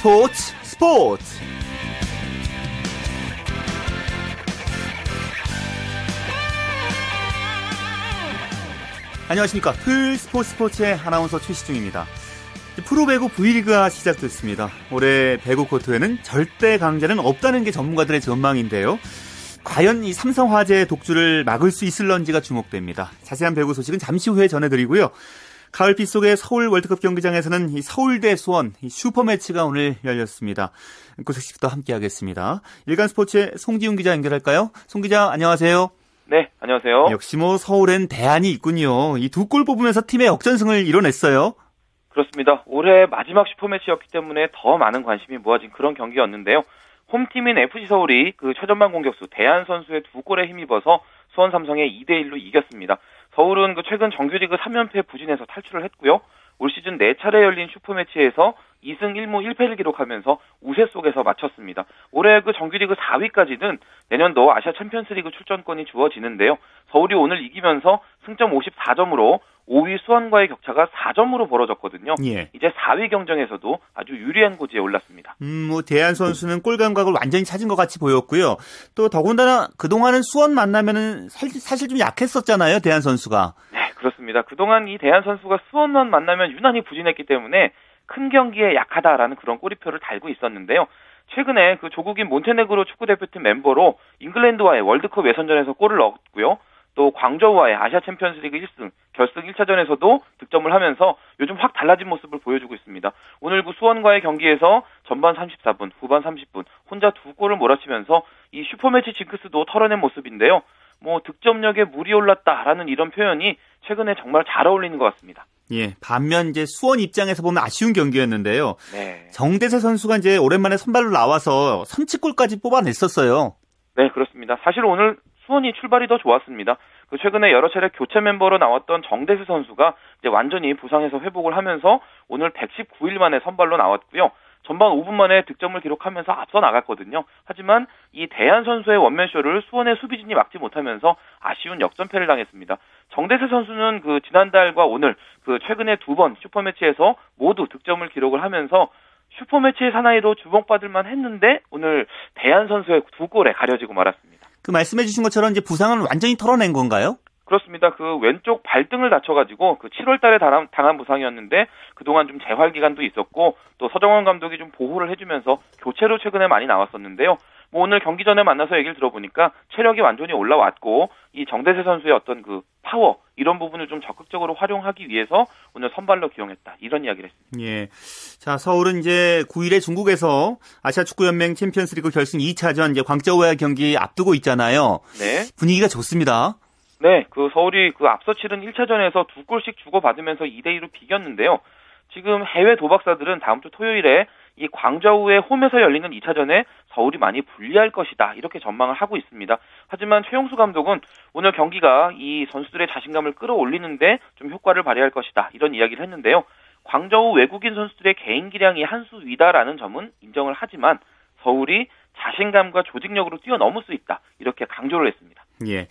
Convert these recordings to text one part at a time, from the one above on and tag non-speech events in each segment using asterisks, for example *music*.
스포츠 스포츠. 안녕하십니까. 풀 스포츠 스포츠의 아나운서 최시중입니다. 프로배구 V리그가 시작됐습니다. 올해 배구 코트에는 절대 강자는 없다는 게 전문가들의 전망인데요. 과연 이 삼성화재의 독주를 막을 수 있을런지가 주목됩니다. 자세한 배구 소식은 잠시 후에 전해드리고요 가을비 속의 서울 월드컵 경기장에서는 이 서울대 수원 슈퍼매치가 오늘 열렸습니다. 그 소식부터 함께하겠습니다. 일간 스포츠의 송지훈 기자 연결할까요? 송 기자 안녕하세요. 네, 안녕하세요. 역시 뭐 서울엔 대안이 있군요. 이 두 골 뽑으면서 팀의 역전승을 이뤄냈어요. 그렇습니다. 올해 마지막 슈퍼매치였기 때문에 더 많은 관심이 모아진 그런 경기였는데요. 홈팀인 FC 서울이 그 최전방 공격수 대한 선수의 두 골에 힘입어서 수원 삼성에 2대 1로 이겼습니다. 서울은 그 최근 정규리그 3연패 부진에서 탈출을 했고요. 올 시즌 4차례 열린 슈퍼매치에서 2승 1무 1패를 기록하면서 우세 속에서 마쳤습니다. 올해 그 정규리그 4위까지는 내년도 아시아 챔피언스리그 출전권이 주어지는데요. 서울이 오늘 이기면서 승점 54점으로 5위 수원과의 격차가 4점으로 벌어졌거든요. 예. 이제 4위 경쟁에서도 아주 유리한 고지에 올랐습니다. 음, 뭐 대한 선수는 골 감각을 완전히 찾은 것 같이 보였고요. 또 더군다나 그동안은 수원 만나면은 사실 좀 약했었잖아요, 대한 선수가. 네, 그렇습니다. 그동안 이 대한 선수가 수원만 만나면 유난히 부진했기 때문에 큰 경기에 약하다라는 그런 꼬리표를 달고 있었는데요. 최근에 그 조국인 몬테네그로 축구대표팀 멤버로 잉글랜드와의 월드컵 예선전에서 골을 넣었고요. 또 광저우와의 아시아 챔피언스리그 1승 결승 1차전에서도 득점을 하면서 요즘 확 달라진 모습을 보여주고 있습니다. 오늘 그 수원과의 경기에서 전반 34분, 후반 30분 혼자 두 골을 몰아치면서 이 슈퍼매치 징크스도 털어낸 모습인데요. 뭐 득점력에 물이 올랐다라는 이런 표현이 최근에 정말 잘 어울리는 것 같습니다. 예, 반면 이제 수원 입장에서 보면 아쉬운 경기였는데요. 네. 정대세 선수가 이제 오랜만에 선발로 나와서 선취골까지 뽑아냈었어요. 네, 그렇습니다. 사실 오늘 수원이 출발이 더 좋았습니다. 그 최근에 여러 차례 교체 멤버로 나왔던 정대세 선수가 이제 완전히 부상에서 회복을 하면서 오늘 119일 만에 선발로 나왔고요. 전반 5분 만에 득점을 기록하면서 앞서 나갔거든요. 하지만 이 대한 선수의 원맨쇼를 수원의 수비진이 막지 못하면서 아쉬운 역전패를 당했습니다. 정대세 선수는 그 지난달과 오늘 그 최근에 두 번 슈퍼매치에서 모두 득점을 기록을 하면서 슈퍼매치의 사나이로 주목받을 만 했는데 오늘 대한 선수의 두 골에 가려지고 말았습니다. 그 말씀해 주신 것처럼 이제 부상은 완전히 털어낸 건가요? 그렇습니다. 그 왼쪽 발등을 다쳐가지고 그 7월달에 당한, 당한 부상이었는데 그동안 좀 재활 기간도 있었고 또 서정원 감독이 좀 보호를 해주면서 교체로 최근에 많이 나왔었는데요. 뭐 오늘 경기 전에 만나서 얘기를 들어보니까 체력이 완전히 올라왔고 이 정대세 선수의 어떤 그 파워 이런 부분을 좀 적극적으로 활용하기 위해서 오늘 선발로 기용했다 이런 이야기를 했습니다. 예. 자 서울은 이제 9일에 중국에서 아시아 축구 연맹 챔피언스리그 결승 2차전 이제 광저우와의 경기 앞두고 있잖아요. 네. 분위기가 좋습니다. 네, 그 서울이 그 앞서 치른 1차전에서 두 골씩 주고받으면서 2대 2로 비겼는데요. 지금 해외 도박사들은 다음 주 토요일에 이 광저우의 홈에서 열리는 2차전에 서울이 많이 불리할 것이다. 이렇게 전망을 하고 있습니다. 하지만 최용수 감독은 오늘 경기가 이 선수들의 자신감을 끌어올리는데 좀 효과를 발휘할 것이다. 이런 이야기를 했는데요. 광저우 외국인 선수들의 개인 기량이 한 수 위다라는 점은 인정을 하지만 서울이 자신감과 조직력으로 뛰어넘을 수 있다. 이렇게 강조를 했습니다. 예.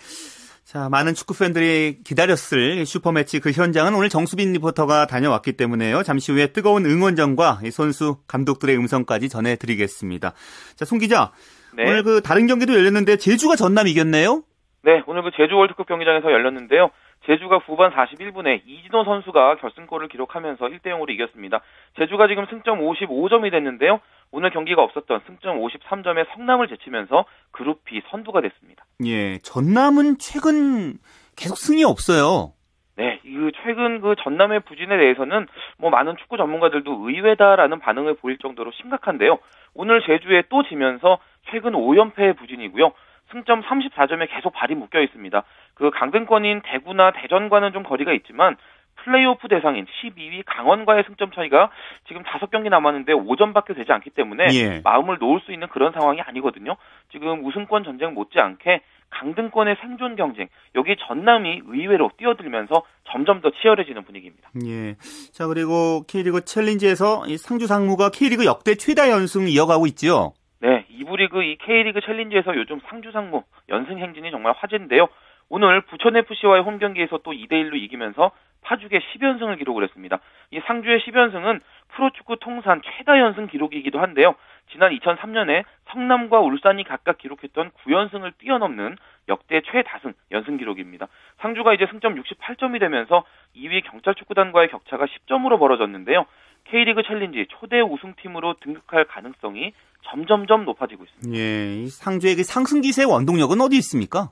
자, 많은 축구 팬들이 기다렸을 슈퍼매치 그 현장은 오늘 정수빈 리포터가 다녀왔기 때문에요. 잠시 후에 뜨거운 응원전과 선수 감독들의 음성까지 전해드리겠습니다. 자, 송 기자. 네. 오늘 그 다른 경기도 열렸는데 제주가 전남 이겼네요. 네, 오늘 그 제주 월드컵 경기장에서 열렸는데요. 제주가 후반 41분에 이진호 선수가 결승골을 기록하면서 1대 0으로 이겼습니다. 제주가 지금 승점 55점이 됐는데요. 오늘 경기가 없었던 승점 53점의 성남을 제치면서 그룹 B 선두가 됐습니다. 예, 전남은 최근 계속 승이 없어요. 네, 그 최근 그 전남의 부진에 대해서는 뭐 많은 축구 전문가들도 의외다라는 반응을 보일 정도로 심각한데요. 오늘 제주에 또 지면서 최근 5연패의 부진이고요. 승점 34점에 계속 발이 묶여 있습니다. 그 강등권인 대구나 대전과는 좀 거리가 있지만 플레이오프 대상인 12위 강원과의 승점 차이가 지금 5경기 남았는데 5점밖에 되지 않기 때문에 예. 마음을 놓을 수 있는 그런 상황이 아니거든요. 지금 우승권 전쟁 못지않게 강등권의 생존 경쟁 여기 전남이 의외로 뛰어들면서 점점 더 치열해지는 분위기입니다. 예. 자 그리고 K리그 챌린지에서 이 상주 상무가 K리그 역대 최다 연승 이어가고 있죠. 네, 이부 리그 이 K리그 챌린지에서 요즘 상주 상무 연승 행진이 정말 화제인데요. 오늘 부천 FC와의 홈 경기에서 또 2대 1로 이기면서 파죽의 10연승을 기록을 했습니다. 이 상주의 10연승은 프로축구 통산 최다 연승 기록이기도 한데요. 지난 2003년에 성남과 울산이 각각 기록했던 9연승을 뛰어넘는 역대 최다승 연승 기록입니다. 상주가 이제 승점 68점이 되면서 2위 경찰축구단과의 격차가 10점으로 벌어졌는데요. K리그 챌린지 초대 우승팀으로 등극할 가능성이 점점점 높아지고 있습니다. 예, 상주의 그 상승 기세의 원동력은 어디 있습니까?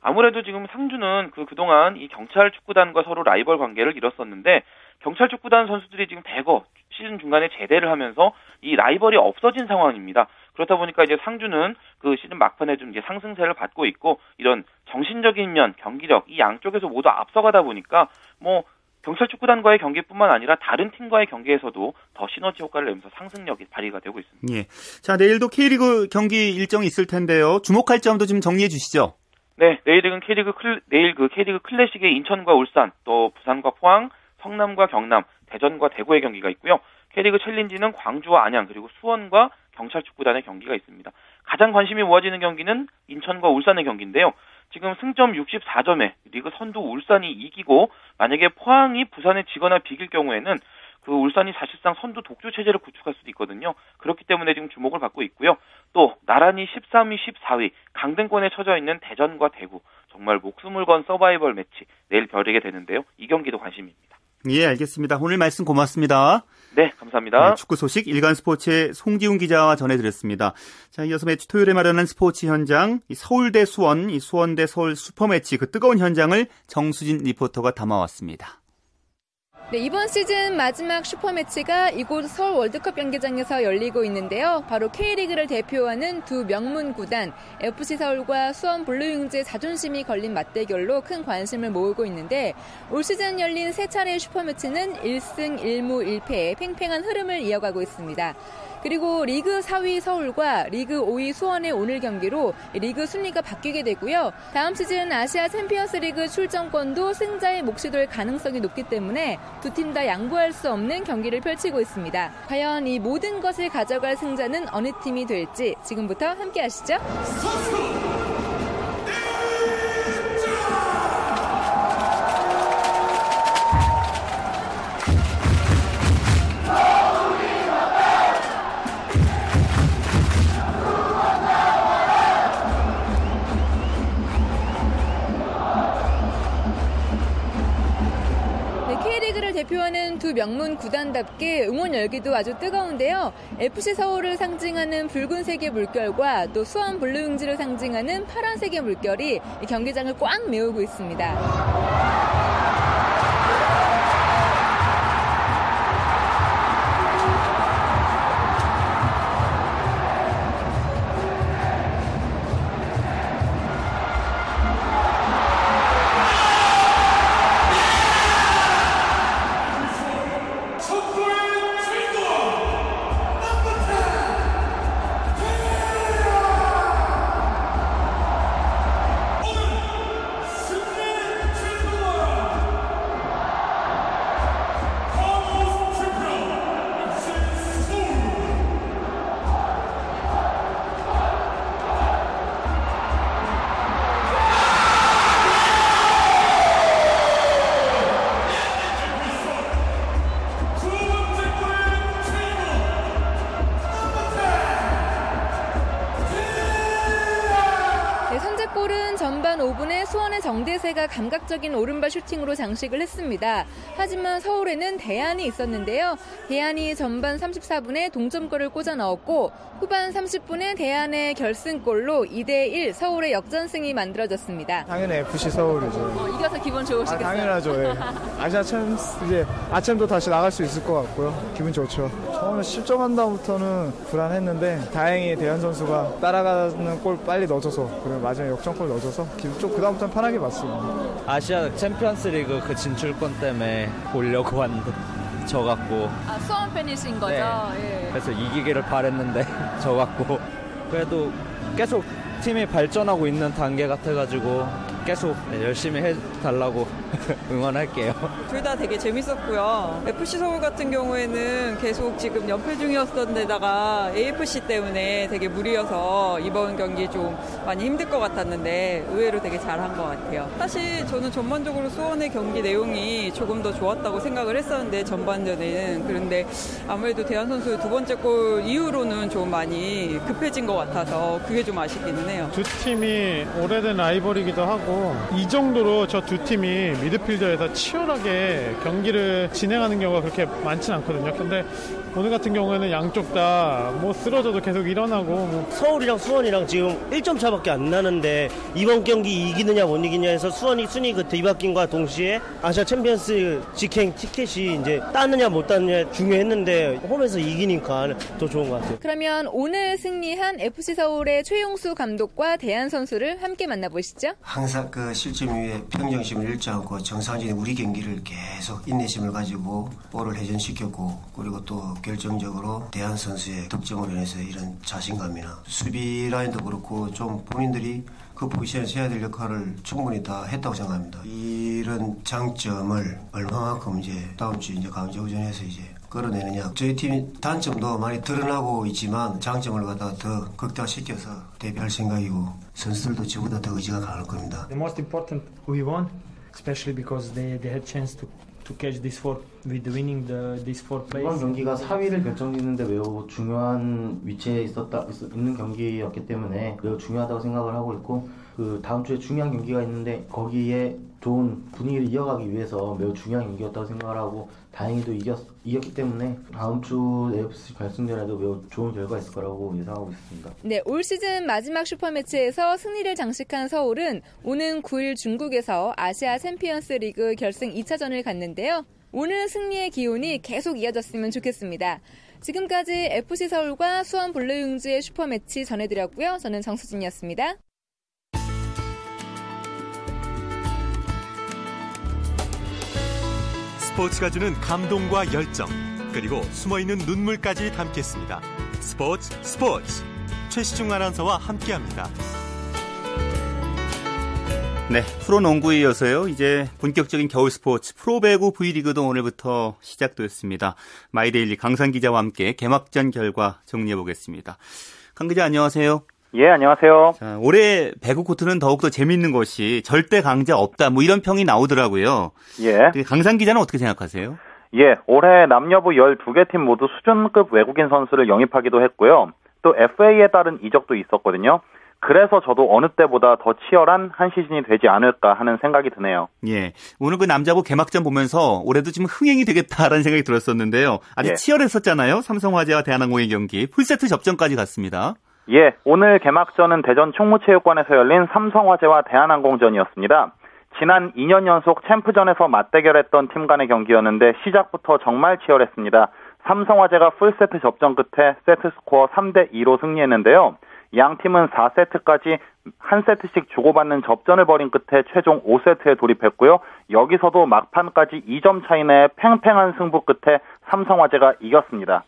아무래도 지금 상주는 그 그동안 이 경찰 축구단과 서로 라이벌 관계를 이뤘었는데 경찰 축구단 선수들이 지금 대거 시즌 중간에 제대를 하면서 이 라이벌이 없어진 상황입니다. 그렇다 보니까 이제 상주는 그 시즌 막판에 좀 이제 상승세를 받고 있고 이런 정신적인 면, 경기력 이 양쪽에서 모두 앞서가다 보니까 뭐 경찰 축구단과의 경기뿐만 아니라 다른 팀과의 경기에서도 더 시너지 효과를 내면서 상승력이 발휘가 되고 있습니다. 예. 자, 내일도 K리그 경기 일정이 있을 텐데요. 주목할 점도 좀 정리해 주시죠. 네, 내일은 K리그 클, 내일 그 K리그 클래식의 인천과 울산, 또 부산과 포항, 성남과 경남, 대전과 대구의 경기가 있고요. K리그 챌린지는 광주와 안양 그리고 수원과 경찰 축구단의 경기가 있습니다. 가장 관심이 모아지는 경기는 인천과 울산의 경기인데요. 지금 승점 64점에 리그 선두 울산이 이기고 만약에 포항이 부산에 지거나 비길 경우에는 그 울산이 사실상 선두 독주 체제를 구축할 수도 있거든요. 그렇기 때문에 지금 주목을 받고 있고요. 또 나란히 13위, 14위 강등권에 처져 있는 대전과 대구 정말 목숨을 건 서바이벌 매치 내일 벼르게 되는데요. 이 경기도 관심입니다. 예, 알겠습니다. 오늘 말씀 고맙습니다. 네, 감사합니다. 네, 축구 소식 일간 스포츠의 송기훈 기자와 전해드렸습니다. 자, 이어서 매치 토요일에 마련한 스포츠 현장, 서울 대 수원, 수원 대 서울 슈퍼매치 그 뜨거운 현장을 정수진 리포터가 담아왔습니다. 네, 이번 시즌 마지막 슈퍼매치가 이곳 서울 월드컵 경기장에서 열리고 있는데요. 바로 K리그를 대표하는 두 명문 구단 FC 서울과 수원 블루윙즈의 자존심이 걸린 맞대결로 큰 관심을 모으고 있는데 올 시즌 열린 세 차례의 슈퍼매치는 1승 1무 1패의 팽팽한 흐름을 이어가고 있습니다. 그리고 리그 4위 서울과 리그 5위 수원의 오늘 경기로 리그 순위가 바뀌게 되고요. 다음 시즌 아시아 챔피언스 리그 출전권도 승자의 몫이 될 가능성이 높기 때문에 두 팀 다 양보할 수 없는 경기를 펼치고 있습니다. 과연 이 모든 것을 가져갈 승자는 어느 팀이 될지 지금부터 함께 하시죠. 대표하는 두 명문 구단답게 응원 열기도 아주 뜨거운데요. FC 서울을 상징하는 붉은색의 물결과 또 수원 블루윙즈를 상징하는 파란색의 물결이 경기장을 꽉 메우고 있습니다. 정대세가 감각적인 오른발 슈팅으로 장식을 했습니다. 하지만 서울에는 대안이 있었는데요. 대안이 전반 34분에 동점골을 꽂아 넣었고 후반 30분에 대안의 결승골로 2대1 서울의 역전승이 만들어졌습니다. 당연히 FC 서울이죠. 어, 이겨서 기분 좋으시겠어요? 아, 당연하죠. 예. 아시아 챔 이제 아챔도 다시 나갈 수 있을 것 같고요. 기분 좋죠. 처음에 실점한 다음부터는 불안했는데 다행히 대현 선수가 따라가는 골 빨리 넣어줘서 그리고 마지막에 역전골 넣어줘서 기분 좀 그다음부터는 편하게 봤습니다. 아시아 챔피언스리그 그 진출권 때문에 보려고 왔는데 져갖고 아 수원 팬이신 거죠? 네. 예. 그래서 이기기를 바랬는데 *laughs* 져갖고 그래도 계속 팀이 발전하고 있는 단계 같아가지고 계속 네, 열심히 해달라고 *laughs* 응원할게요. 둘 다 되게 재밌었고요. FC 서울 같은 경우에는 계속 지금 연패 중이었던 데다가 AFC 때문에 되게 무리여서 이번 경기 좀 많이 힘들 것 같았는데 의외로 되게 잘한 것 같아요. 사실 저는 전반적으로 수원의 경기 내용이 조금 더 좋았다고 생각을 했었는데 전반전에는 그런데 아무래도 대한 선수의 두 번째 골 이후로는 좀 많이 급해진 것 같아서 그게 좀 아쉽기는 해요. 두 팀이 오래된 라이벌이기도 하고 이 정도로 저 두 팀이 미드필더에서 치열하게 경기를 진행하는 경우가 그렇게 많지는 않거든요. 근데 오늘 같은 경우에는 양쪽 다 뭐 쓰러져도 계속 일어나고 뭐 서울이랑 수원이랑 지금 1점 차밖에 안 나는데 이번 경기 이기느냐 못 이기냐 해서 수원이 순위 그 뒤바뀐과 동시에 아시아 챔피언스 직행 티켓이 이제 따느냐 못 따느냐 중요했는데 홈에서 이기니까 더 좋은 것 같아요. 그러면 오늘 승리한 FC 서울의 최용수 감독과 데얀 선수를 함께 만나보시죠. 항상 그 실점 이후에 평정심을 잃지 않고 정상적인 우리 경기를 계속 인내심을 가지고 볼을 회전시켰고 그리고 또 결정적으로 데얀 선수의 득점으로 인해서 이런 자신감이나 수비 라인도 그렇고 좀 본인들이 그 포지션에서 해야 될 역할을 충분히 다 했다고 생각합니다. 이런 장점을 얼마만큼 이제 다음 주 이제 강제오전에서 이제 끌어내느냐. 저희 팀 단점도 많이 드러나고 있지만 장점을 갖다가 더 극대화시켜서 대비할 생각이고 선수들도 저보다 더 의지가 강할 겁니다. The most important we won, especially because they, they had chance to to catch this four with winning the these four plays. 이번 경기가 4위를 결정짓는데 매우 중요한 위치에 있었다 있- 있는 경기였기 때문에 매우 중요하다고 생각을 하고 있고 그 다음 주에 중요한 경기가 있는데 거기에 좋은 분위기를 이어가기 위해서 매우 중요한 경기였다고 생각을 하고 다행히도 이겼, 이겼기 때문에 다음 주 AFC 결승전에도 매우 좋은 결과가 있을 거라고 예상하고 있습니다. 네, 올 시즌 마지막 슈퍼매치에서 승리를 장식한 서울은 오는 9일 중국에서 아시아 챔피언스 리그 결승 2차전을 갖는데요. 오늘 승리의 기운이 계속 이어졌으면 좋겠습니다. 지금까지 FC 서울과 수원 블루윙즈의 슈퍼매치 전해드렸고요. 저는 정수진이었습니다. 스포츠가 주는 감동과 열정 그리고 숨어있는 눈물까지 담겠습니다. 스포츠 스포츠 최시중 아나운서와 함께합니다. 네, 프로농구에 이어서요. 이제 본격적인 겨울 스포츠 프로배구 V리그도 오늘부터 시작됐습니다. 마이데일리 강산 기자와 함께 개막전 결과 정리해 보겠습니다. 강 기자 안녕하세요. 예, 안녕하세요. 자, 올해 배구 코트는 더욱더 재밌는 것이 절대 강자 없다. 뭐 이런 평이 나오더라고요. 예. 강산 기자는 어떻게 생각하세요? 예, 올해 남녀부 12개 팀 모두 수준급 외국인 선수를 영입하기도 했고요. 또 FA에 따른 이적도 있었거든요. 그래서 저도 어느 때보다 더 치열한 한 시즌이 되지 않을까 하는 생각이 드네요. 예. 오늘 그 남자부 개막전 보면서 올해도 좀 흥행이 되겠다라는 생각이 들었었는데요. 아주 예. 치열했었잖아요. 삼성화재와 대한항공의 경기. 풀세트 접전까지 갔습니다. 예, 오늘 개막전은 대전 충무체육관에서 열린 삼성화재와 대한항공전이었습니다. 지난 2년 연속 챔프전에서 맞대결했던 팀 간의 경기였는데 시작부터 정말 치열했습니다. 삼성화재가 풀세트 접전 끝에 세트 스코어 3대 2로 승리했는데요. 양 팀은 4세트까지 한 세트씩 주고받는 접전을 벌인 끝에 최종 5세트에 돌입했고요. 여기서도 막판까지 2점 차이 내 팽팽한 승부 끝에 삼성화재가 이겼습니다.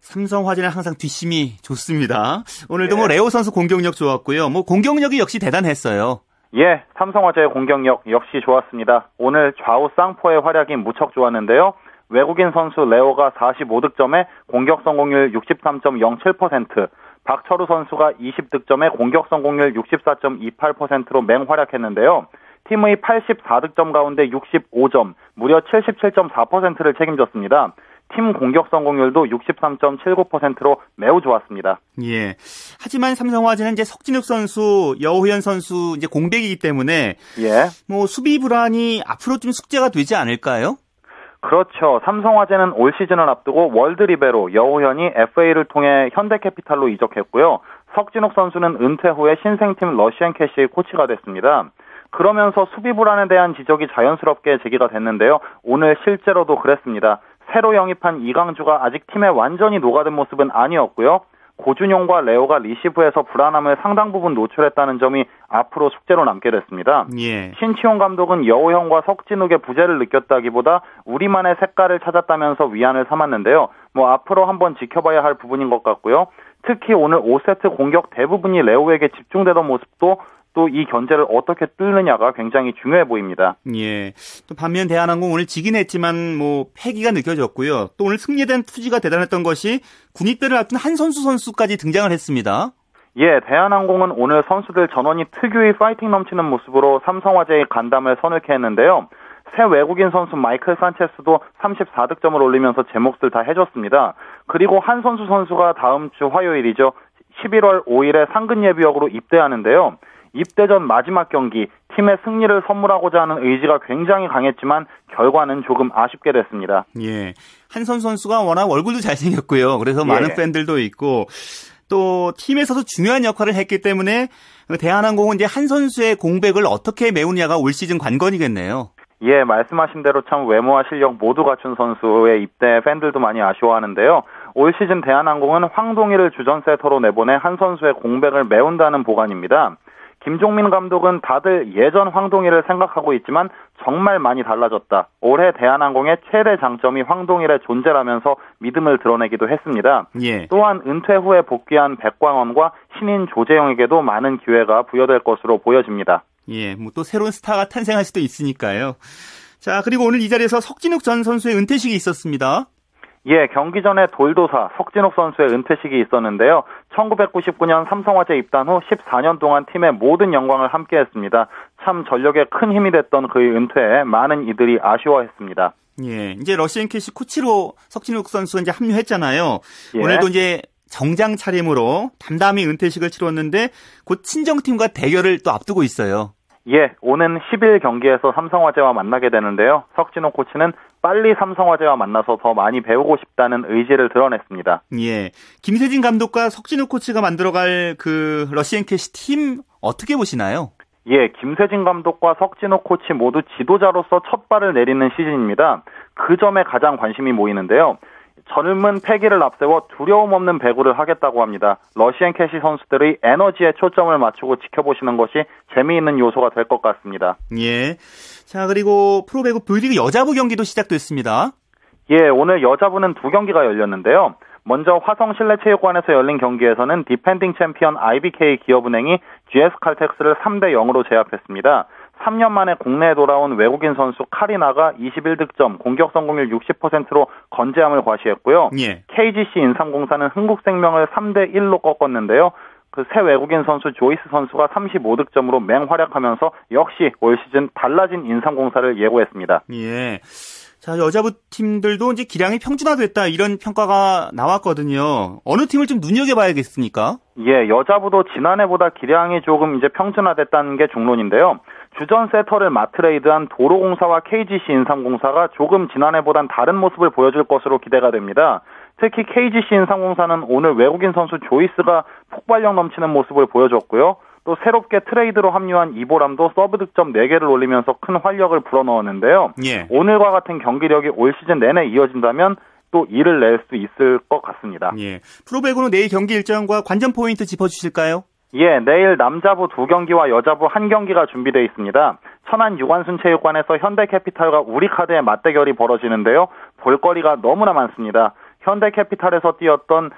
삼성화재는 항상 뒷심이 좋습니다. 오늘도 예. 뭐 레오 선수 공격력 좋았고요. 뭐 공격력이 역시 대단했어요. 예, 삼성화재의 공격력 역시 좋았습니다. 오늘 좌우 쌍포의 활약이 무척 좋았는데요. 외국인 선수 레오가 45득점에 공격 성공률 63.07%, 박철우 선수가 20득점에 공격 성공률 64.28%로 맹활약했는데요. 팀의 84득점 가운데 65점, 무려 77.4%를 책임졌습니다. 팀 공격 성공률도 63.79%로 매우 좋았습니다. 예. 하지만 삼성화재는 이제 석진욱 선수, 여호현 선수 이제 공백이기 때문에 예. 뭐 수비 불안이 앞으로 좀 숙제가 되지 않을까요? 그렇죠. 삼성화재는 올 시즌을 앞두고 월드리베로 여우현이 FA를 통해 현대캐피탈로 이적했고요. 석진욱 선수는 은퇴 후에 신생팀 러시앤캐시의 코치가 됐습니다. 그러면서 수비 불안에 대한 지적이 자연스럽게 제기가 됐는데요. 오늘 실제로도 그랬습니다. 새로 영입한 이강주가 아직 팀에 완전히 녹아든 모습은 아니었고요. 고준용과 레오가 리시브에서 불안함을 상당 부분 노출했다는 점이 앞으로 숙제로 남게 됐습니다. 예. 신치용 감독은 여우형과 석진욱의 부재를 느꼈다기보다 우리만의 색깔을 찾았다면서 위안을 삼았는데요. 뭐 앞으로 한번 지켜봐야 할 부분인 것 같고요. 특히 오늘 5세트 공격 대부분이 레오에게 집중되던 모습도 또또이 견제를 어떻게 뚫느냐가 굉장히 중요해 보입니다. 예. 또 반면 대한항공 오늘 지긴 했지만 뭐 패기가 느껴졌고요. 또 오늘 대한 투지가 대단했던 것이 군입대를 앞둔 한선수 선수까지 등장을 했습니다. 예, 대한항공은 오늘 선수들 전원이 특유의 파이팅 넘치는 모습으로 삼성화재의 간담을 서늘케 했는데요. 새 외국인 선수 마이클 산체스도 34득점을 올리면서 제 몫을 다 해줬습니다. 그리고 한 선수 선수가 다음 주 화요일이죠. 11월 5일에 상근 예비역으로 입대하는데요. 입대 전 마지막 경기 팀의 승리를 선물하고자 하는 의지가 굉장히 강했지만 결과는 조금 아쉽게 됐습니다. 예. 한선 선수가 워낙 얼굴도 잘생겼고요. 그래서 예. 많은 팬들도 있고 또 팀에서도 중요한 역할을 했기 때문에 대한항공은 이제 한 선수의 공백을 어떻게 메우냐가 올 시즌 관건이겠네요. 예, 말씀하신 대로 참 외모와 실력 모두 갖춘 선수의 입대 팬들도 많이 아쉬워하는데요. 올 시즌 대한항공은 황동희를 주전 세터로 내보내 한 선수의 공백을 메운다는 보관입니다. 김종민 감독은 다들 예전 황동일을 생각하고 있지만 정말 많이 달라졌다. 올해 대한항공의 최대 장점이 황동일의 존재라면서 믿음을 드러내기도 했습니다. 예. 또한 은퇴 후에 복귀한 백광원과 신인 조재영에게도 많은 기회가 부여될 것으로 보여집니다. 예, 뭐 또 새로운 스타가 탄생할 수도 있으니까요. 자, 그리고 오늘 이 자리에서 석진욱 전 선수의 은퇴식이 있었습니다. 예, 경기 전에 돌도사 석진욱 선수의 은퇴식이 있었는데요. 1999년 삼성화재 입단 후 14년 동안 팀의 모든 영광을 함께했습니다. 참 전력에 큰 힘이 됐던 그의 은퇴에 많은 이들이 아쉬워했습니다. 예, 이제 러시앤캐시 코치로 석진욱 선수 이제 합류했잖아요. 예. 오늘도 이제 정장 차림으로 담담히 은퇴식을 치렀는데 곧 친정팀과 대결을 또 앞두고 있어요. 예, 오는 10일 경기에서 삼성화재와 만나게 되는데요. 석진욱 코치는 빨리 삼성화재와 만나서 더 많이 배우고 싶다는 의지를 드러냈습니다. 예. 김세진 감독과 석진욱 코치가 만들어갈 그 러시앤캐시 팀 어떻게 보시나요? 예, 김세진 감독과 석진욱 코치 모두 지도자로서 첫 발을 내리는 시즌입니다. 그 점에 가장 관심이 모이는데요. 젊은 패기를 앞세워 두려움 없는 배구를 하겠다고 합니다. 러시앤캐시 선수들의 에너지에 초점을 맞추고 지켜보시는 것이 재미있는 요소가 될 것 같습니다. 예. 자, 그리고 프로배구 V리그 여자부 경기도 시작됐습니다. 예, 오늘 여자부는 두 경기가 열렸는데요. 먼저 화성 실내체육관에서 열린 경기에서는 디펜딩 챔피언 IBK 기업은행이 GS 칼텍스를 3대 0으로 제압했습니다. 3년 만에 국내에 돌아온 외국인 선수 카리나가 21득점, 공격 성공률 60%로 건재함을 과시했고요. 예. KGC 인삼공사는 흥국생명을 3대 1로 꺾었는데요. 그 새 외국인 선수 조이스 선수가 35득점으로 맹활약하면서 역시 올 시즌 달라진 인삼공사를 예고했습니다. 예. 자, 여자부 팀들도 이제 기량이 평준화됐다 이런 평가가 나왔거든요. 어느 팀을 좀 눈여겨봐야겠습니까? 예, 여자부도 지난해보다 기량이 조금 이제 평준화됐다는 게 중론인데요. 주전 세터를 맞트레이드한 도로공사와 KGC 인삼공사가 조금 지난해보단 다른 모습을 보여줄 것으로 기대가 됩니다. 특히 KGC 인삼공사는 오늘 외국인 선수 조이스가 폭발력 넘치는 모습을 보여줬고요. 또 새롭게 트레이드로 합류한 이보람도 서브 득점 4개를 올리면서 큰 활력을 불어넣었는데요. 예. 오늘과 같은 경기력이 올 시즌 내내 이어진다면 또 이를 낼수 있을 것 같습니다. 예. 프로배구는 내일 경기 일정과 관전 포인트 짚어주실까요? 예, 내일 남자부 두 경기와 여자부 한 경기가 준비되어 있습니다. 천안 유관순 체육관에서 현대캐피탈과 우리카드의 맞대결이 벌어지는데요. 볼거리가 너무나 많습니다. 현대캐피탈에서 뛰었던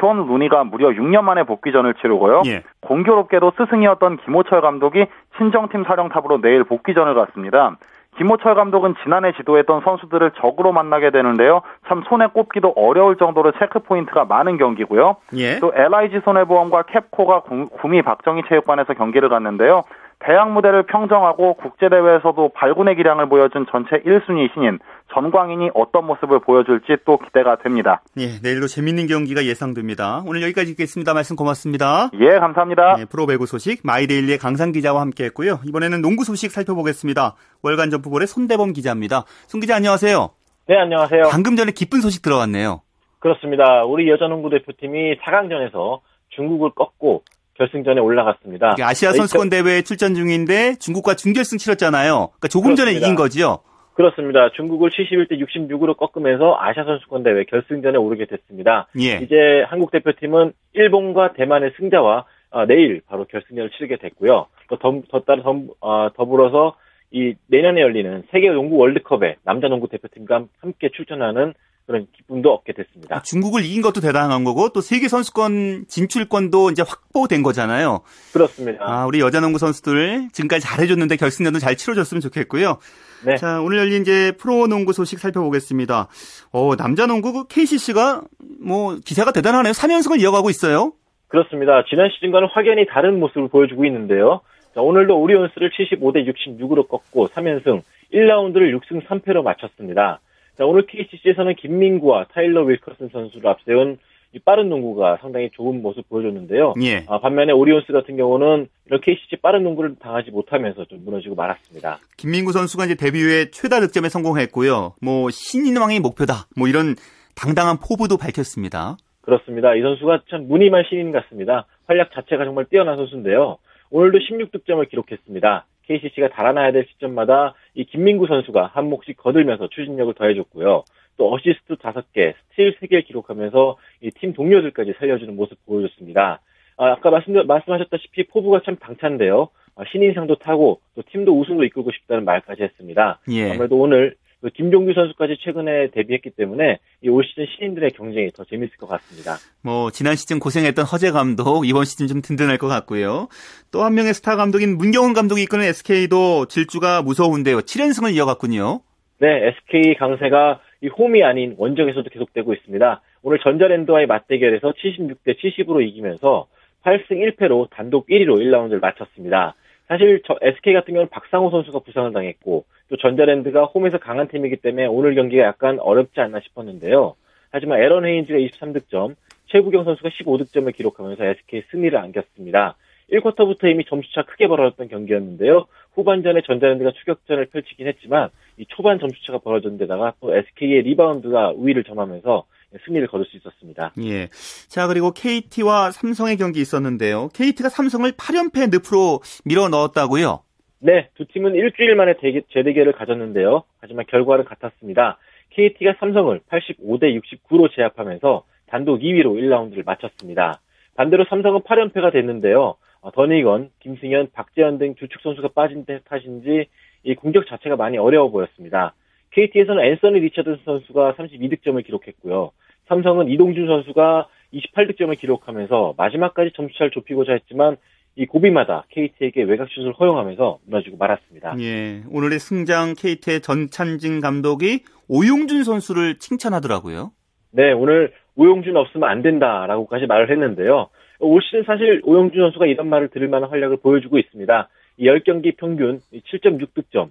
쇼온 루니가 무려 6년 만에 복귀전을 치르고요. 예. 공교롭게도 스승이었던 김호철 감독이 친정팀 사령탑으로 내일 복귀전을 갔습니다. 김호철 감독은 지난해 지도했던 선수들을 적으로 만나게 되는데요. 참 손에 꼽기도 어려울 정도로 체크 포인트가 많은 경기고요. 예. 또 LIG 손해보험과 KEPCO가 구미 박정희 체육관에서 경기를 갖는데요. 대학 무대를 평정하고 국제대회에서도 발군의 기량을 보여준 전체 1순위 신인 전광인이 어떤 모습을 보여줄지 또 기대가 됩니다. 예, 내일도 재밌는 경기가 예상됩니다. 오늘 여기까지 듣겠습니다. 말씀 고맙습니다. 예, 감사합니다. 예, 프로배구 소식 마이데일리의 강산 기자와 함께했고요. 이번에는 농구 소식 살펴보겠습니다. 월간 점프볼의 손대범 기자입니다. 손 기자 안녕하세요. 네, 안녕하세요. 방금 전에 기쁜 소식 들어왔네요. 그렇습니다. 우리 여자농구 대표팀이 4강전에서 중국을 꺾고 결승전에 올라갔습니다. 아시아 선수권 대회에 출전 중인데 중국과 준결승 치렀잖아요. 그러니까 조금 그렇습니다. 전에 이긴 거지요. 그렇습니다. 중국을 71대 66으로 꺾으면서 아시아 선수권 대회 결승전에 오르게 됐습니다. 예. 이제 한국 대표팀은 일본과 대만의 승자와 어, 내일 바로 결승전을 치르게 됐고요. 또 더, 더 따라 더, 어, 더불어서 이 내년에 열리는 세계 농구 월드컵에 남자 농구 대표팀과 함께 출전하는 그런 기쁨도 얻게 됐습니다. 중국을 이긴 것도 대단한 거고 또 세계 선수권 진출권도 이제 확보된 거잖아요. 그렇습니다. 아, 우리 여자 농구 선수들 지금까지 잘해줬는데 결승전도 잘 치러졌으면 좋겠고요. 네. 자, 오늘 열린 이제 프로 농구 소식 살펴보겠습니다. 어, 남자 농구 KCC가 그뭐 기세가 대단하네요. 3연승을 이어가고 있어요. 그렇습니다. 지난 시즌과는 확연히 다른 모습을 보여주고 있는데요. 자, 오늘도 오리온스를 75대 66으로 꺾고 3연승 1라운드를 6승 3패로 마쳤습니다. 자, 오늘 KCC에서는 김민구와 타일러 윌커슨 선수를 앞세운 이 빠른 농구가 상당히 좋은 모습 보여줬는데요. 예. 아, 반면에 오리온스 같은 경우는 이런 KCC 빠른 농구를 당하지 못하면서 좀 무너지고 말았습니다. 김민구 선수가 이제 데뷔 후에 최다 득점에 성공했고요. 뭐 신인왕이 목표다. 뭐 이런 당당한 포부도 밝혔습니다. 그렇습니다. 이 선수가 참 무늬만 신인 같습니다. 활약 자체가 정말 뛰어난 선수인데요. 오늘도 16득점을 기록했습니다. KCC가 달아나야 될 시점마다 이 김민구 선수가 한 몫씩 거들면서 추진력을 더해줬고요. 또 어시스트 5개, 스틸 3개를 기록하면서 이 팀 동료들까지 살려주는 모습 보여줬습니다. 아까 말씀, 말씀하셨다시피 포부가 참 당찬데요. 아, 신인상도 타고 또 팀도 우승으로 이끌고 싶다는 말까지 했습니다. 예. 아무래도 오늘 그 김종규 선수까지 최근에 데뷔했기 때문에 이 올 시즌 신인들의 경쟁이 더 재밌을 것 같습니다. 뭐 지난 시즌 고생했던 허재 감독 이번 시즌 좀 든든할 것 같고요. 또 한 명의 스타 감독인 문경훈 감독이 이끄는 SK도 질주가 무서운데요. 7연승을 이어갔군요. 네, SK 강세가 이 홈이 아닌 원정에서도 계속되고 있습니다. 오늘 전자랜드와의 맞대결에서 76대 70으로 이기면서 8승 1패로 단독 1위로 1라운드를 마쳤습니다. 사실 저 SK 같은 경우는 박상호 선수가 부상을 당했고 또 전자랜드가 홈에서 강한 팀이기 때문에 오늘 경기가 약간 어렵지 않나 싶었는데요. 하지만 애런 헤인즈가 23득점, 최부경 선수가 15득점을 기록하면서 SK 승리를 안겼습니다. 1쿼터부터 이미 점수차 크게 벌어졌던 경기였는데요. 후반전에 전자랜드가 추격전을 펼치긴 했지만 이 초반 점수차가 벌어졌는 데다가 또 SK의 리바운드가 우위를 점하면서 승리를 거둘 수 있었습니다. 예. 자, 그리고 KT와 삼성의 경기 있었는데요. KT가 삼성을 8연패 늪으로 밀어 넣었다고요? 네, 두 팀은 일주일 만에 대기, 재대결을 가졌는데요. 하지만 결과는 같았습니다. KT가 삼성을 85대 69로 제압하면서 단독 2위로 1라운드를 마쳤습니다. 반대로 삼성은 8연패가 됐는데요. 어, 더니건, 김승현, 박재현 등 주축 선수가 빠진 탓인지 이 공격 자체가 많이 어려워 보였습니다. KT에서는 앤서니 리처드 선수가 32득점을 기록했고요. 삼성은 이동준 선수가 28득점을 기록하면서 마지막까지 점수차를 좁히고자 했지만 이 고비마다 KT에게 외곽슛을 허용하면서 무너지고 말았습니다. 예, 오늘의 승장 KT의 전찬진 감독이 오용준 선수를 칭찬하더라고요. 네, 오늘 오용준 없으면 안 된다라고까지 말을 했는데요. 올 시즌 사실 오용준 선수가 이런 말을 들을 만한 활약을 보여주고 있습니다. 10경기 평균 7.6득점,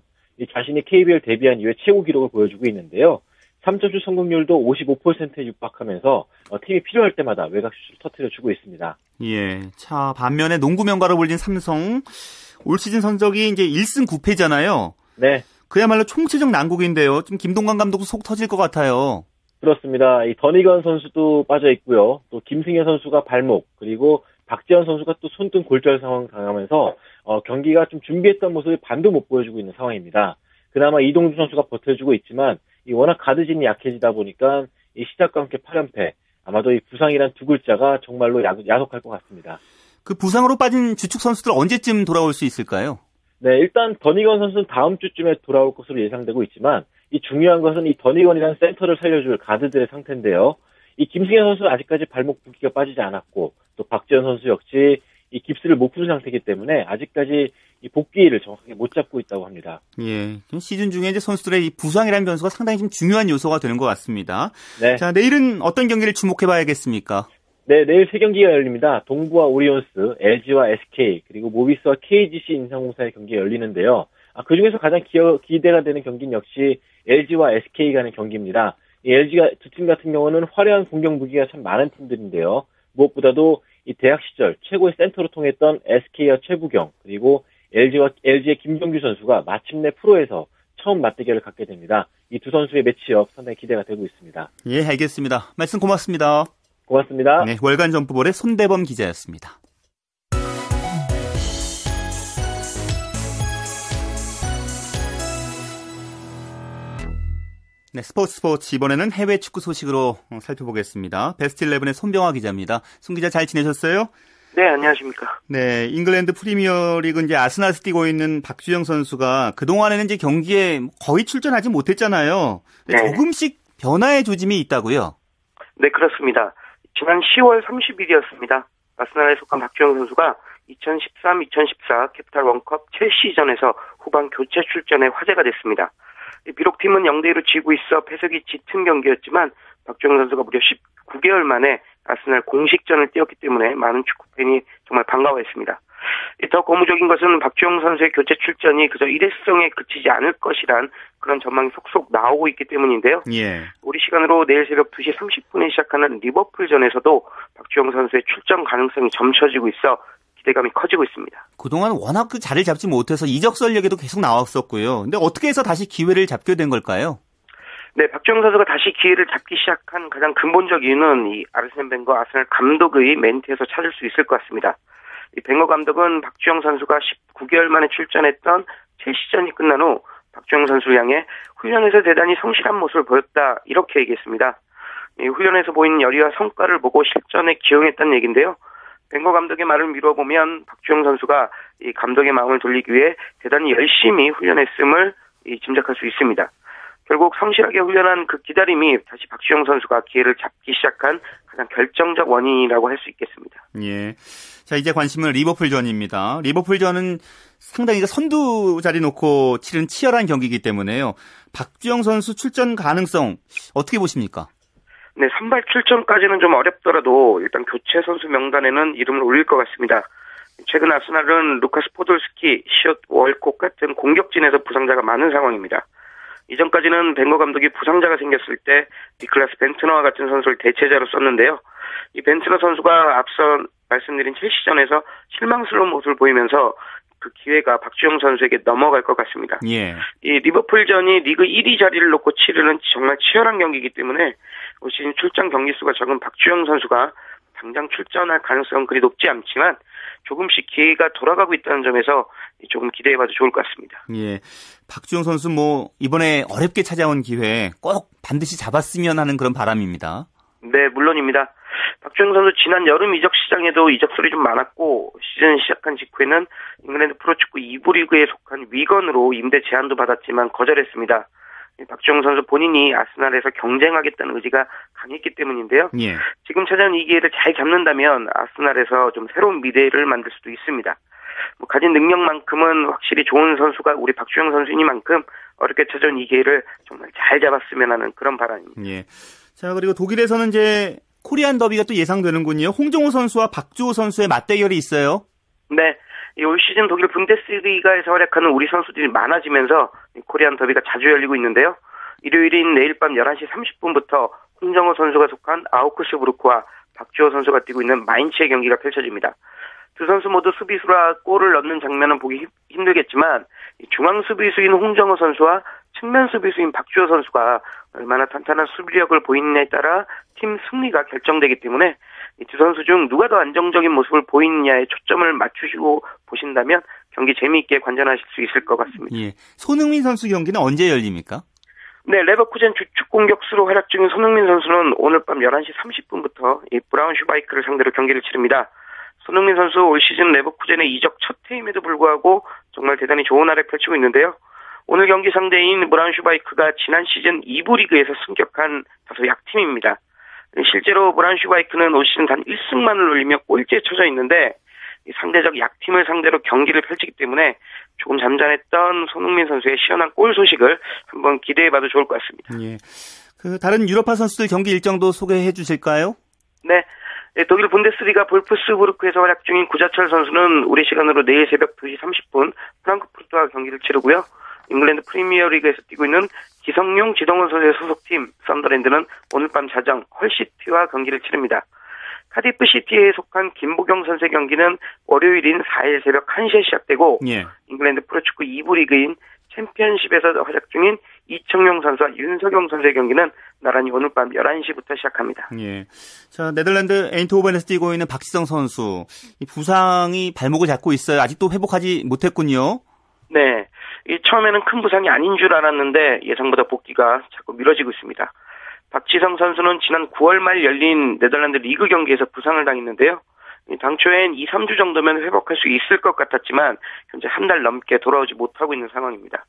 자신이 KBL 데뷔한 이후에 최고 기록을 보여주고 있는데요. 3점슛 성공률도 55%에 육박하면서 어, 팀이 필요할 때마다 외곽슛을 터트려주고 있습니다. 예. 자, 반면에 농구 명가로 불린 삼성 올 시즌 성적이 이제 1승 9패잖아요. 네. 그야말로 총체적 난국인데요. 좀 김동관 감독도 속 터질 것 같아요. 그렇습니다. 이 더니건 선수도 빠져 있고요. 또 김승현 선수가 발목 그리고 박지현 선수가 또 손등 골절 상황 당하면서 어, 경기가 좀 준비했던 모습을 반도 못 보여주고 있는 상황입니다. 그나마 이동준 선수가 버텨주고 있지만 이 워낙 가드진이 약해지다 보니까 이 시작과 함께 8연패 아마도 이 부상이란 두 글자가 정말로 야속할 것 같습니다. 그 부상으로 빠진 주축 선수들 언제쯤 돌아올 수 있을까요? 네, 일단 더니건 선수는 다음 주쯤에 돌아올 것으로 예상되고 있지만 이 중요한 것은 이 더니건이라는 센터를 살려줄 가드들의 상태인데요. 이 김승현 선수는 아직까지 발목 붓기가 빠지지 않았고 또 박지현 선수 역시 이 깁스를 못 푸는 상태이기 때문에 아직까지 이 복귀를 정확하게 못 잡고 있다고 합니다. 예. 시즌 중에 이제 선수들의 이 부상이라는 변수가 상당히 좀 중요한 요소가 되는 것 같습니다. 네. 자, 내일은 어떤 경기를 주목해 봐야겠습니까? 네, 내일 세 경기가 열립니다. 동부와 오리온스, LG와 SK, 그리고 모비스와 KGC 인상공사의 경기가 열리는데요. 아, 그 중에서 가장 기어, 기대가 되는 경기는 역시 LG와 SK 간의 경기입니다. 이 LG가 두 팀 같은 경우는 화려한 공격 무기가 참 많은 팀들인데요. 무엇보다도 이 대학 시절 최고의 센터로 통했던 SK와 최부경 그리고 LG와 LG의 김종규 선수가 마침내 프로에서 처음 맞대결을 갖게 됩니다. 이 두 선수의 매치업 상당히 기대가 되고 있습니다. 예, 알겠습니다. 말씀 고맙습니다. 고맙습니다. 네, 월간 점프볼의 손대범 기자였습니다. 네, 스포츠 스포츠 이번에는 해외 축구 소식으로 살펴보겠습니다. 베스트 11의 손병화 기자입니다. 손 기자 잘 지내셨어요? 네, 안녕하십니까. 네, 잉글랜드 프리미어 리그 이제 아스날에서 뛰고 있는 박주영 선수가 그동안에는 이제 경기에 거의 출전하지 못했잖아요. 네. 조금씩 변화의 조짐이 있다고요? 네, 그렇습니다. 지난 10월 30일이었습니다. 아스날에 속한 박주영 선수가 2013-2014 캐피탈 원컵 첼시전에서 후반 교체 출전해 화제가 됐습니다. 비록 팀은 0대1로 지고 있어 패색이 짙은 경기였지만 박주영 선수가 무려 19개월 만에 아스날 공식전을 뛰었기 때문에 많은 축구팬이 정말 반가워했습니다. 더 고무적인 것은 박주영 선수의 교체 출전이 그저 일회성에 그치지 않을 것이란 그런 전망이 속속 나오고 있기 때문인데요. 예. 우리 시간으로 내일 새벽 2시 30분에 시작하는 리버풀전에서도 박주영 선수의 출전 가능성이 점쳐지고 있어 기대감이 커지고 있습니다. 그동안 워낙 그 자리를 잡지 못해서 이적설 얘기도 계속 나왔었고요. 근데 어떻게 해서 다시 기회를 잡게 된 걸까요? 네, 박주영 선수가 다시 기회를 잡기 시작한 가장 근본적 이유는 이 아르센 뱅거 아스날 감독의 멘트에서 찾을 수 있을 것 같습니다. 이 뱅거 감독은 박주영 선수가 19개월 만에 출전했던 첼시전이 끝난 후 박주영 선수를 향해 훈련에서 대단히 성실한 모습을 보였다 이렇게 얘기했습니다. 이 훈련에서 보인 열의와 성과를 보고 실전에 기용했다는 얘기인데요. 뱅거 감독의 말을 미뤄보면 박주영 선수가 이 감독의 마음을 돌리기 위해 대단히 열심히 훈련했음을 짐작할 수 있습니다. 결국 성실하게 훈련한 그 기다림이 다시 박주영 선수가 기회를 잡기 시작한 가장 결정적 원인이라고 할 수 있겠습니다. 예. 자, 이제 관심은 리버풀전입니다. 리버풀전은 상당히 선두 자리 놓고 치른 치열한 경기이기 때문에요. 박주영 선수 출전 가능성 어떻게 보십니까? 네, 선발 출전까지는 좀 어렵더라도 일단 교체 선수 명단에는 이름을 올릴 것 같습니다. 최근 아스날은 루카스 포돌스키, 시오 월콧 같은 공격진에서 부상자가 많은 상황입니다. 이전까지는 벵거 감독이 부상자가 생겼을 때 니클라스 벤트너와 같은 선수를 대체자로 썼는데요. 이 벤트너 선수가 앞서 말씀드린 첼시전에서 실망스러운 모습을 보이면서 그 기회가 박주영 선수에게 넘어갈 것 같습니다. 예. 이 리버풀전이 리그 1위 자리를 놓고 치르는 정말 치열한 경기이기 때문에 올 시즌 출장 경기 수가 적은 박주영 선수가 당장 출전할 가능성은 그리 높지 않지만 조금씩 기회가 돌아가고 있다는 점에서 조금 기대해봐도 좋을 것 같습니다. 예, 박주영 선수 뭐 이번에 어렵게 찾아온 기회 꼭 반드시 잡았으면 하는 그런 바람입니다. 네, 물론입니다. 박주영 선수 지난 여름 이적 시장에도 이적설이 좀 많았고 시즌 시작한 직후에는 잉글랜드 프로축구 2부 리그에 속한 위건으로 임대 제한도 받았지만 거절했습니다. 박주영 선수 본인이 아스날에서 경쟁하겠다는 의지가 강했기 때문인데요. 예. 지금 찾아온 이 기회를 잘 잡는다면 아스날에서 좀 새로운 미래를 만들 수도 있습니다. 뭐 가진 능력만큼은 확실히 좋은 선수가 우리 박주영 선수이니만큼 어렵게 찾아온 이 기회를 정말 잘 잡았으면 하는 그런 바람입니다. 예. 자 그리고 독일에서는 이제 코리안 더비가 또 예상되는군요. 홍정호 선수와 박주호 선수의 맞대결이 있어요. 네. 올 시즌 독일 분데스리가에서 활약하는 우리 선수들이 많아지면서 코리안 더비가 자주 열리고 있는데요. 일요일인 내일 밤 11시 30분부터 홍정호 선수가 속한 아우크스부르크와 박주호 선수가 뛰고 있는 마인츠의 경기가 펼쳐집니다. 두 선수 모두 수비수라 골을 넣는 장면은 보기 힘들겠지만 중앙 수비수인 홍정호 선수와 측면 수비수인 박주호 선수가 얼마나 탄탄한 수비력을 보이느냐에 따라 팀 승리가 결정되기 때문에 두 선수 중 누가 더 안정적인 모습을 보이느냐에 초점을 맞추시고 보신다면 경기 재미있게 관전하실 수 있을 것 같습니다. 예. 손흥민 선수 경기는 언제 열립니까? 네, 레버쿠젠 주축 공격수로 활약 중인 손흥민 선수는 오늘 밤 11시 30분부터 이 브라운 슈바이크를 상대로 경기를 치릅니다. 손흥민 선수 올 시즌 레버쿠젠의 이적 첫 해임에도 불구하고 정말 대단히 좋은 활약 펼치고 있는데요. 오늘 경기 상대인 브라운 슈바이크가 지난 시즌 2부 리그에서 승격한 다소 약팀입니다. 실제로 브라운 슈바이크는 올 시즌 단 1승만을 올리며 꼴찌에 처져 있는데 상대적 약팀을 상대로 경기를 펼치기 때문에 조금 잠잠했던 손흥민 선수의 시원한 골 소식을 한번 기대해봐도 좋을 것 같습니다. 예. 그 다른 유럽파 선수들 경기 일정도 소개해 주실까요? 네. 독일 분데스리가 볼프스부르크에서 활약 중인 구자철 선수는 우리 시간으로 내일 새벽 2시 30분 프랑크푸르트와 경기를 치르고요. 잉글랜드 프리미어리그에서 뛰고 있는 기성용 지동원 선수의 소속팀 썬더랜드는 오늘 밤 자정 헐시티와 경기를 치릅니다. 카디프 시티에 속한 김보경 선수의 경기는 월요일인 4일 새벽 1시에 시작되고 예. 잉글랜드 프로축구 2부 리그인 챔피언십에서 활약 중인 이청용 선수와 윤석영 선수의 경기는 나란히 오늘 밤 11시부터 시작합니다. 예. 자, 네덜란드 에인트호벤에서 뛰고 있는 박지성 선수. 이 부상이 발목을 잡고 있어요. 아직도 회복하지 못했군요. 네. 이 처음에는 큰 부상이 아닌 줄 알았는데 예상보다 복귀가 자꾸 미뤄지고 있습니다. 박지성 선수는 지난 9월 말 열린 네덜란드 리그 경기에서 부상을 당했는데요. 당초엔 2, 3주 정도면 회복할 수 있을 것 같았지만 현재 한 달 넘게 돌아오지 못하고 있는 상황입니다.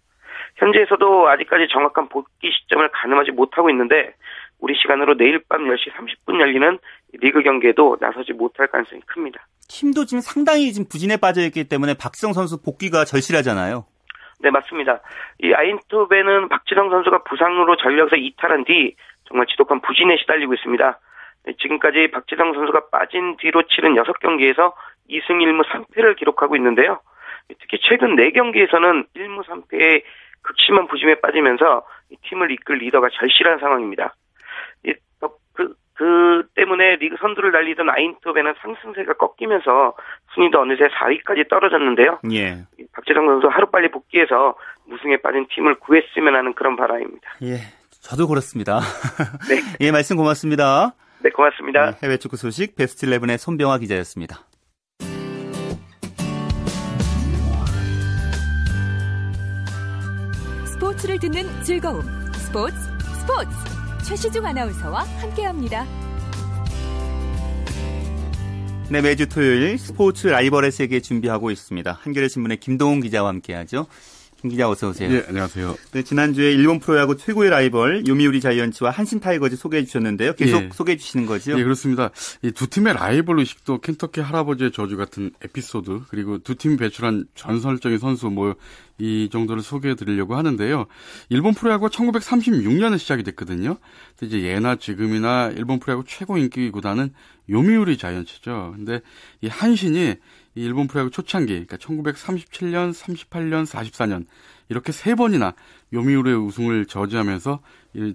현지에서도 아직까지 정확한 복귀 시점을 가늠하지 못하고 있는데 우리 시간으로 내일 밤 10시 30분 열리는 리그 경기에도 나서지 못할 가능성이 큽니다. 팀도 지금 상당히 지금 부진에 빠져 있기 때문에 박지성 선수 복귀가 절실하잖아요. 네, 맞습니다. 이 아인토벤은 박지성 선수가 부상으로 전력에서 이탈한 뒤 정말 지독한 부진에 시달리고 있습니다. 네, 지금까지 박지성 선수가 빠진 뒤로 치른 6경기에서 2승 1무 3패를 기록하고 있는데요. 특히 최근 4경기에서는 1무 3패의 극심한 부심에 빠지면서 팀을 이끌 리더가 절실한 상황입니다. 그, 그 때문에 리그 선두를 달리던 아인토벤은 상승세가 꺾이면서 순위도 어느새 4위까지 떨어졌는데요. 예. 박재성 선수 하루빨리 복귀해서 무승에 빠진 팀을 구했으면 하는 그런 바람입니다. 예. 저도 그렇습니다. *laughs* 네. 예, 말씀 고맙습니다. 네, 고맙습니다. 네, 해외 축구 소식 베스트 11의 손병화 기자였습니다. 스포츠를 듣는 즐거움. 스포츠, 스포츠. 최시중 아나운서와 함께합니다. 네, 매주 토요일 스포츠 라이벌의 세계 준비하고 있습니다. 한겨레 신문의 김동훈 기자와 함께하죠. 김 기자 어서 오세요. 네, 안녕하세요. 네, 지난주에 일본 프로야구 최고의 라이벌 요미우리 자이언츠와 한신 타이거즈 소개해 주셨는데요. 계속 예. 소개해 주시는 거죠? 예, 그렇습니다. 이 두 팀의 라이벌 의식도 켄터키 할아버지의 저주 같은 에피소드 그리고 두 팀이 배출한 전설적인 선수 뭐 이 정도를 소개해 드리려고 하는데요. 일본 프로야구가 1936년에 시작이 됐거든요. 이제 예나 지금이나 일본 프로야구 최고 인기 구단은 요미우리 자이언츠죠. 근데 이 한신이 이 일본 프로야구 초창기, 그러니까 1937년, 38년, 44년 이렇게 세 번이나 요미우리의 우승을 저지하면서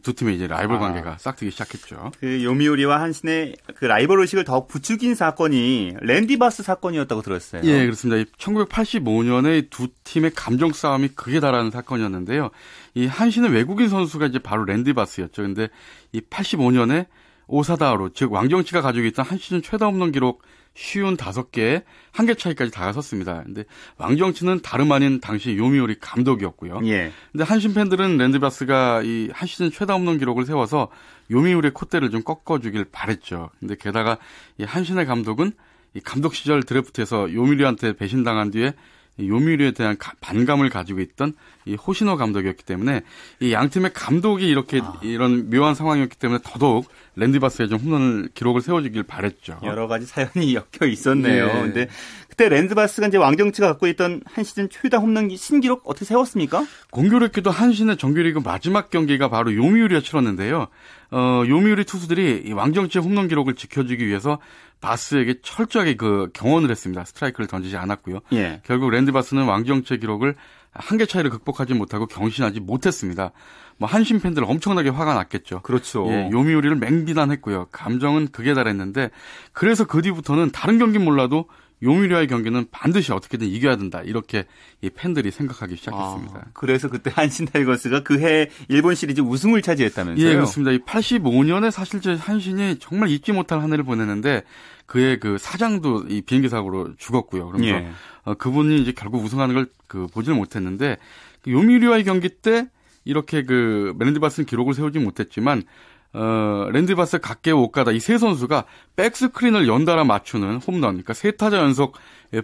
두 팀의 이제 라이벌 아. 관계가 아. 싹트기 시작했죠. 그 요미우리와 한신의 그 라이벌 의식을 더욱 부추긴 사건이 랜디바스 사건이었다고 들었어요. 예, 그렇습니다. 1985년에 두 팀의 감정 싸움이 극에 달하는 사건이었는데요. 이 한신의 외국인 선수가 이제 바로 랜디바스였죠. 근데 이 85년에 오사다로 즉 왕정치가 가지고 있던 한 시즌 최다 홈런 기록 쉬운 다섯 개에 한 개 차이까지 다가섰습니다. 근데 왕정치는 다름 아닌 당시 요미우리 감독이었고요. 예. 근데 한신 팬들은 랜드바스가 이 한 시즌 최다 홈런 기록을 세워서 요미우리의 콧대를 좀 꺾어주길 바랬죠. 근데 게다가 이 한신의 감독은 이 감독 시절 드래프트에서 요미우리한테 배신당한 뒤에 요미우리에 대한 반감을 가지고 있던 이 호시노 감독이었기 때문에 이 양 팀의 감독이 이렇게 아. 이런 묘한 상황이었기 때문에 더더욱 랜디바스에 좀 홈런 기록을 세워주길 바랬죠. 여러 가지 사연이 *laughs* 엮여 있었네요. 네. 근데 그때 랜드바스가 이제 왕정치가 갖고 있던 한 시즌 최다 홈런 신기록 어떻게 세웠습니까? 공교롭게도 한신의 정규리그 마지막 경기가 바로 요미우리가 치렀는데요. 어, 요미우리 투수들이 이 왕정치의 홈런 기록을 지켜주기 위해서 바스에게 철저하게 그 경원을 했습니다. 스트라이크를 던지지 않았고요. 예. 결국 랜드 바스는 왕정치의 기록을 한 개 차이를 극복하지 못하고 경신하지 못했습니다. 뭐 한신 팬들 엄청나게 화가 났겠죠. 그렇죠. 예, 요미우리를 맹비난했고요. 감정은 극에 달했는데 그래서 그 뒤부터는 다른 경기 몰라도 요미우리와의 경기는 반드시 어떻게든 이겨야 된다. 이렇게 이 팬들이 생각하기 시작했습니다. 아, 그래서 그때 *laughs* 한신 타이거스가 그해 일본 시리즈 우승을 차지했다면서요? 예, 그렇습니다. 이 85년에 사실 저 한신이 정말 잊지 못할 한 해를 보냈는데 그의 그 사장도 이 비행기 사고로 죽었고요. 그러면서 예. 어, 그분이 이제 결국 우승하는 걸 그 보지를 못했는데 그 요미리와의 경기 때 이렇게 그 멜랜드바스는 기록을 세우지 못했지만 어, 랜드바스 각계 오가다 이 세 선수가 백스크린을 연달아 맞추는 홈런, 그러니까 세 타자 연속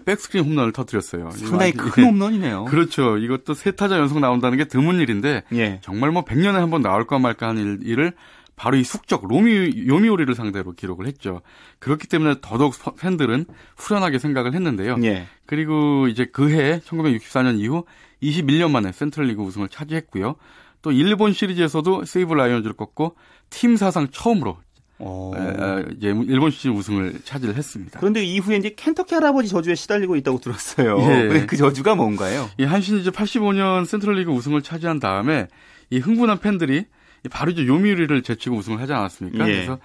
백스크린 홈런을 터뜨렸어요. 상당히 큰 홈런이네요. 그렇죠. 이것도 세 타자 연속 나온다는 게 드문 일인데 예. 정말 뭐 100년에 한 번 나올까 말까 하는 일 을 바로 이 숙적 로미 요미오리를 상대로 기록을 했죠. 그렇기 때문에 더더욱 팬들은 후련하게 생각을 했는데요. 예. 그리고 이제 그해 1964년 이후 21년 만에 센트럴리그 우승을 차지했고요. 또 일본 시리즈에서도 세이브 라이온즈를 꺾고 팀 사상 처음으로 어... 이제 일본 시리즈 우승을 차지를 했습니다. 그런데 이후에 이제 켄터키 할아버지 저주에 시달리고 있다고 들었어요. 예. 그 저주가 뭔가요? 이 한신 이 제 85년 센트럴리그 우승을 차지한 다음에 이 흥분한 팬들이 바로 이제 요미우리를 제치고 우승을 하지 않았습니까? 예. 그래서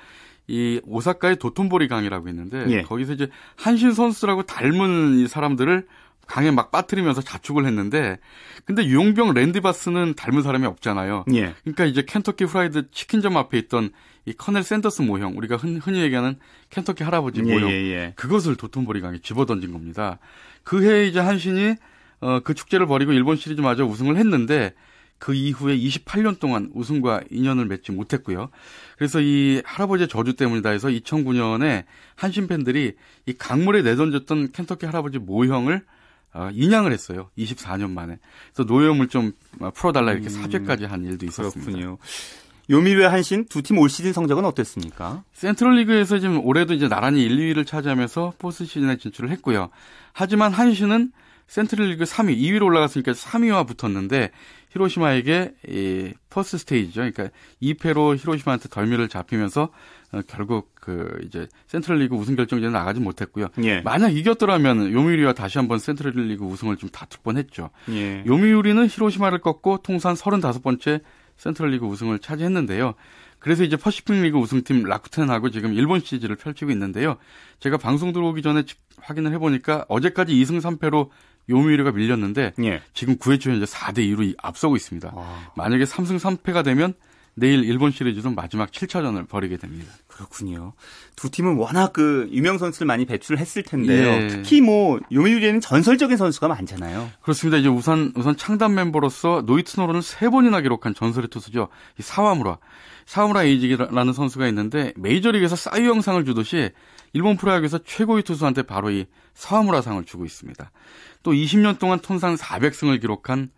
이 오사카의 도톤보리 강이라고 있는데 예. 거기서 이제 한신 선수라고 닮은 이 사람들을 강에 막 빠뜨리면서 자축을 했는데 근데 유용병 랜디바스는 닮은 사람이 없잖아요. 예. 그러니까 이제 켄터키 프라이드 치킨점 앞에 있던 이 커넬 샌더스 모형 우리가 흔, 히 얘기하는 켄터키 할아버지 예, 모형 예, 예. 그것을 도톤보리 강에 집어던진 겁니다. 그 해 이제 한신이 어, 그 축제를 벌이고 일본 시리즈마저 우승을 했는데 그 이후에 28년 동안 우승과 인연을 맺지 못했고요. 그래서 이 할아버지의 저주 때문이다 해서 2009년에 한신 팬들이 이 강물에 내던졌던 켄터키 할아버지 모형을 어, 인양을 했어요. 24년 만에. 그래서 노여움을 좀 풀어달라 이렇게 음, 사죄까지 한 일도 있었습니다. 그렇군요. 요미우리와 한신 두 팀 올 시즌 성적은 어땠습니까? 센트럴 리그에서 지금 올해도 이제 나란히 1, 2위를 차지하면서 포스트 시즌에 진출을 했고요. 하지만 한신은 센트럴 리그 3위, 2위로 올라갔으니까 3위와 붙었는데 히로시마에게 이 first stage죠. 그러니까 2패로 히로시마한테 덜미를 잡히면서 어, 결국 그 이제 센트럴 리그 우승 결정전에 나가지 못했고요. 예. 만약 이겼더라면 요미우리와 다시 한번 센트럴 리그 우승을 좀 다툴 뻔했죠. 예. 요미우리는 히로시마를 꺾고 통산 35번째 센트럴 리그 우승을 차지했는데요. 그래서 이제 퍼시픽 리그 우승팀 라쿠텐하고 지금 일본 시리즈를 펼치고 있는데요. 제가 방송 들어오기 전에 확인을 해보니까 어제까지 2승 3패로 요미우리가 밀렸는데 예. 지금 9회 초 현재 4대 2로 앞서고 있습니다. 와. 만약에 3승 3패가 되면 내일 일본 시리즈도 마지막 7차전을 벌이게 됩니다. 그렇군요. 두 팀은 워낙 그 유명 선수를 많이 배출을 했을 텐데요. 예. 특히 뭐 요미우리에는 전설적인 선수가 많잖아요. 그렇습니다. 이제 우선 우선 창단 멤버로서 노이트노런을 세 번이나 기록한 전설의 투수죠. 이 사와무라. 사와무라 에이지라는 선수가 있는데 메이저리그에서 사이 영상을 주듯이 일본 프로야구에서 최고의 투수한테 바로 이 사와무라 상을 주고 있습니다. 또 20년 동안 통산 400승을 기록한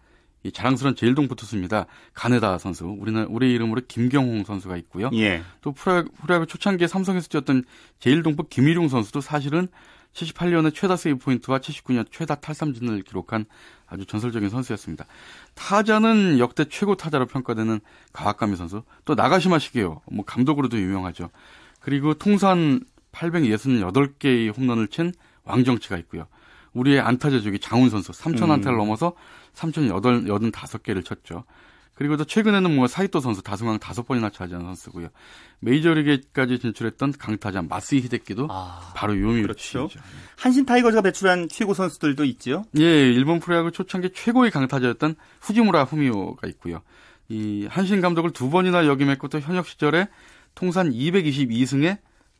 이 자랑스러운 제일동부 투수입니다. 가네다 선수. 우리는 우리 이름으로 김경홍 선수가 있고요. 예. 또 프로야구, 프로야구 초창기에 삼성에서 뛰었던 제일동부 김일용 선수도 사실은 78년에 최다 세이브 포인트와 79년 최다 탈삼진을 기록한 아주 전설적인 선수였습니다. 타자는 역대 최고 타자로 평가되는 가와카미 선수, 또 나가시마 시게요. 뭐 감독으로도 유명하죠. 그리고 통산 868개의 홈런을 친 왕정치가 있고요. 우리의 안타제조기 장훈 선수 3천 안타를 음. 넘어서 3,085개를 쳤죠. 그리고 또 최근에는 뭔가 사이토 선수 다승왕 다섯 번이나 차지한 선수고요. 메이저리그까지 진출했던 강타자 마스이 히데키도 아, 바로 요미우리 그렇죠. 한신 타이거즈가 배출한 최고 선수들도 있죠. 예, 일본 프로야구 초창기 최고의 강타자였던 후지무라 후미오가 있고요. 이 한신 감독을 두 번이나 역임했고 또 현역 시절에 통산 222승에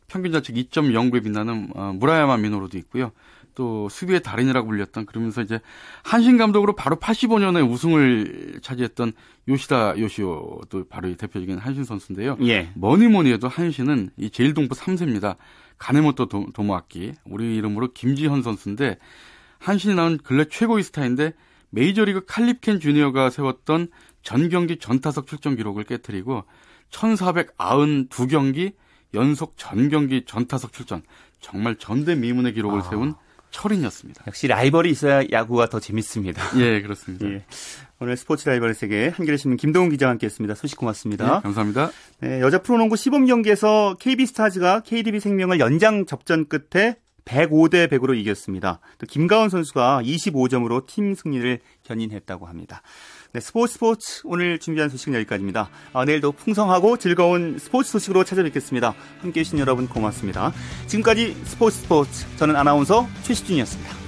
평균 자책 2.09에 빛나는 어, 무라야마 미노로도 있고요. 또 수비의 달인이라고 불렸던 그러면서 이제 한신 감독으로 바로 85년에 우승을 차지했던 요시다 요시오도 바로 이 대표적인 한신 선수인데요. 예. 뭐니 뭐니 해도 한신은 이 제일동부 3세입니다. 가네모토 도, 도모아키 우리 이름으로 김지현 선수인데 한신이 나온 근래 최고의 스타인데 메이저리그 칼립켄 주니어가 세웠던 전 경기 전타석 출전 기록을 깨뜨리고 1492경기 연속 전 경기 전타석 출전 정말 전대미문의 기록을 아. 세운 철인이었습니다. 역시 라이벌이 있어야 야구가 더 재밌습니다. *laughs* 예, 그렇습니다. 예. 오늘 스포츠 라이벌의 세계 한겨레 신문 김동훈 기자와 함께했습니다. 소식 고맙습니다. 네, 감사합니다. 네, 여자 프로농구 시범 경기에서 KB 스타즈가 KDB 생명을 연장 접전 끝에 105대 100으로 이겼습니다. 또 김가원 선수가 25점으로 팀 승리를 견인했다고 합니다. 네, 스포츠 스포츠 오늘 준비한 소식은 여기까지입니다. 아, 내일도 풍성하고 즐거운 스포츠 소식으로 찾아뵙겠습니다. 함께해 주신 여러분 고맙습니다. 지금까지 스포츠 스포츠 저는 아나운서 최시준이었습니다.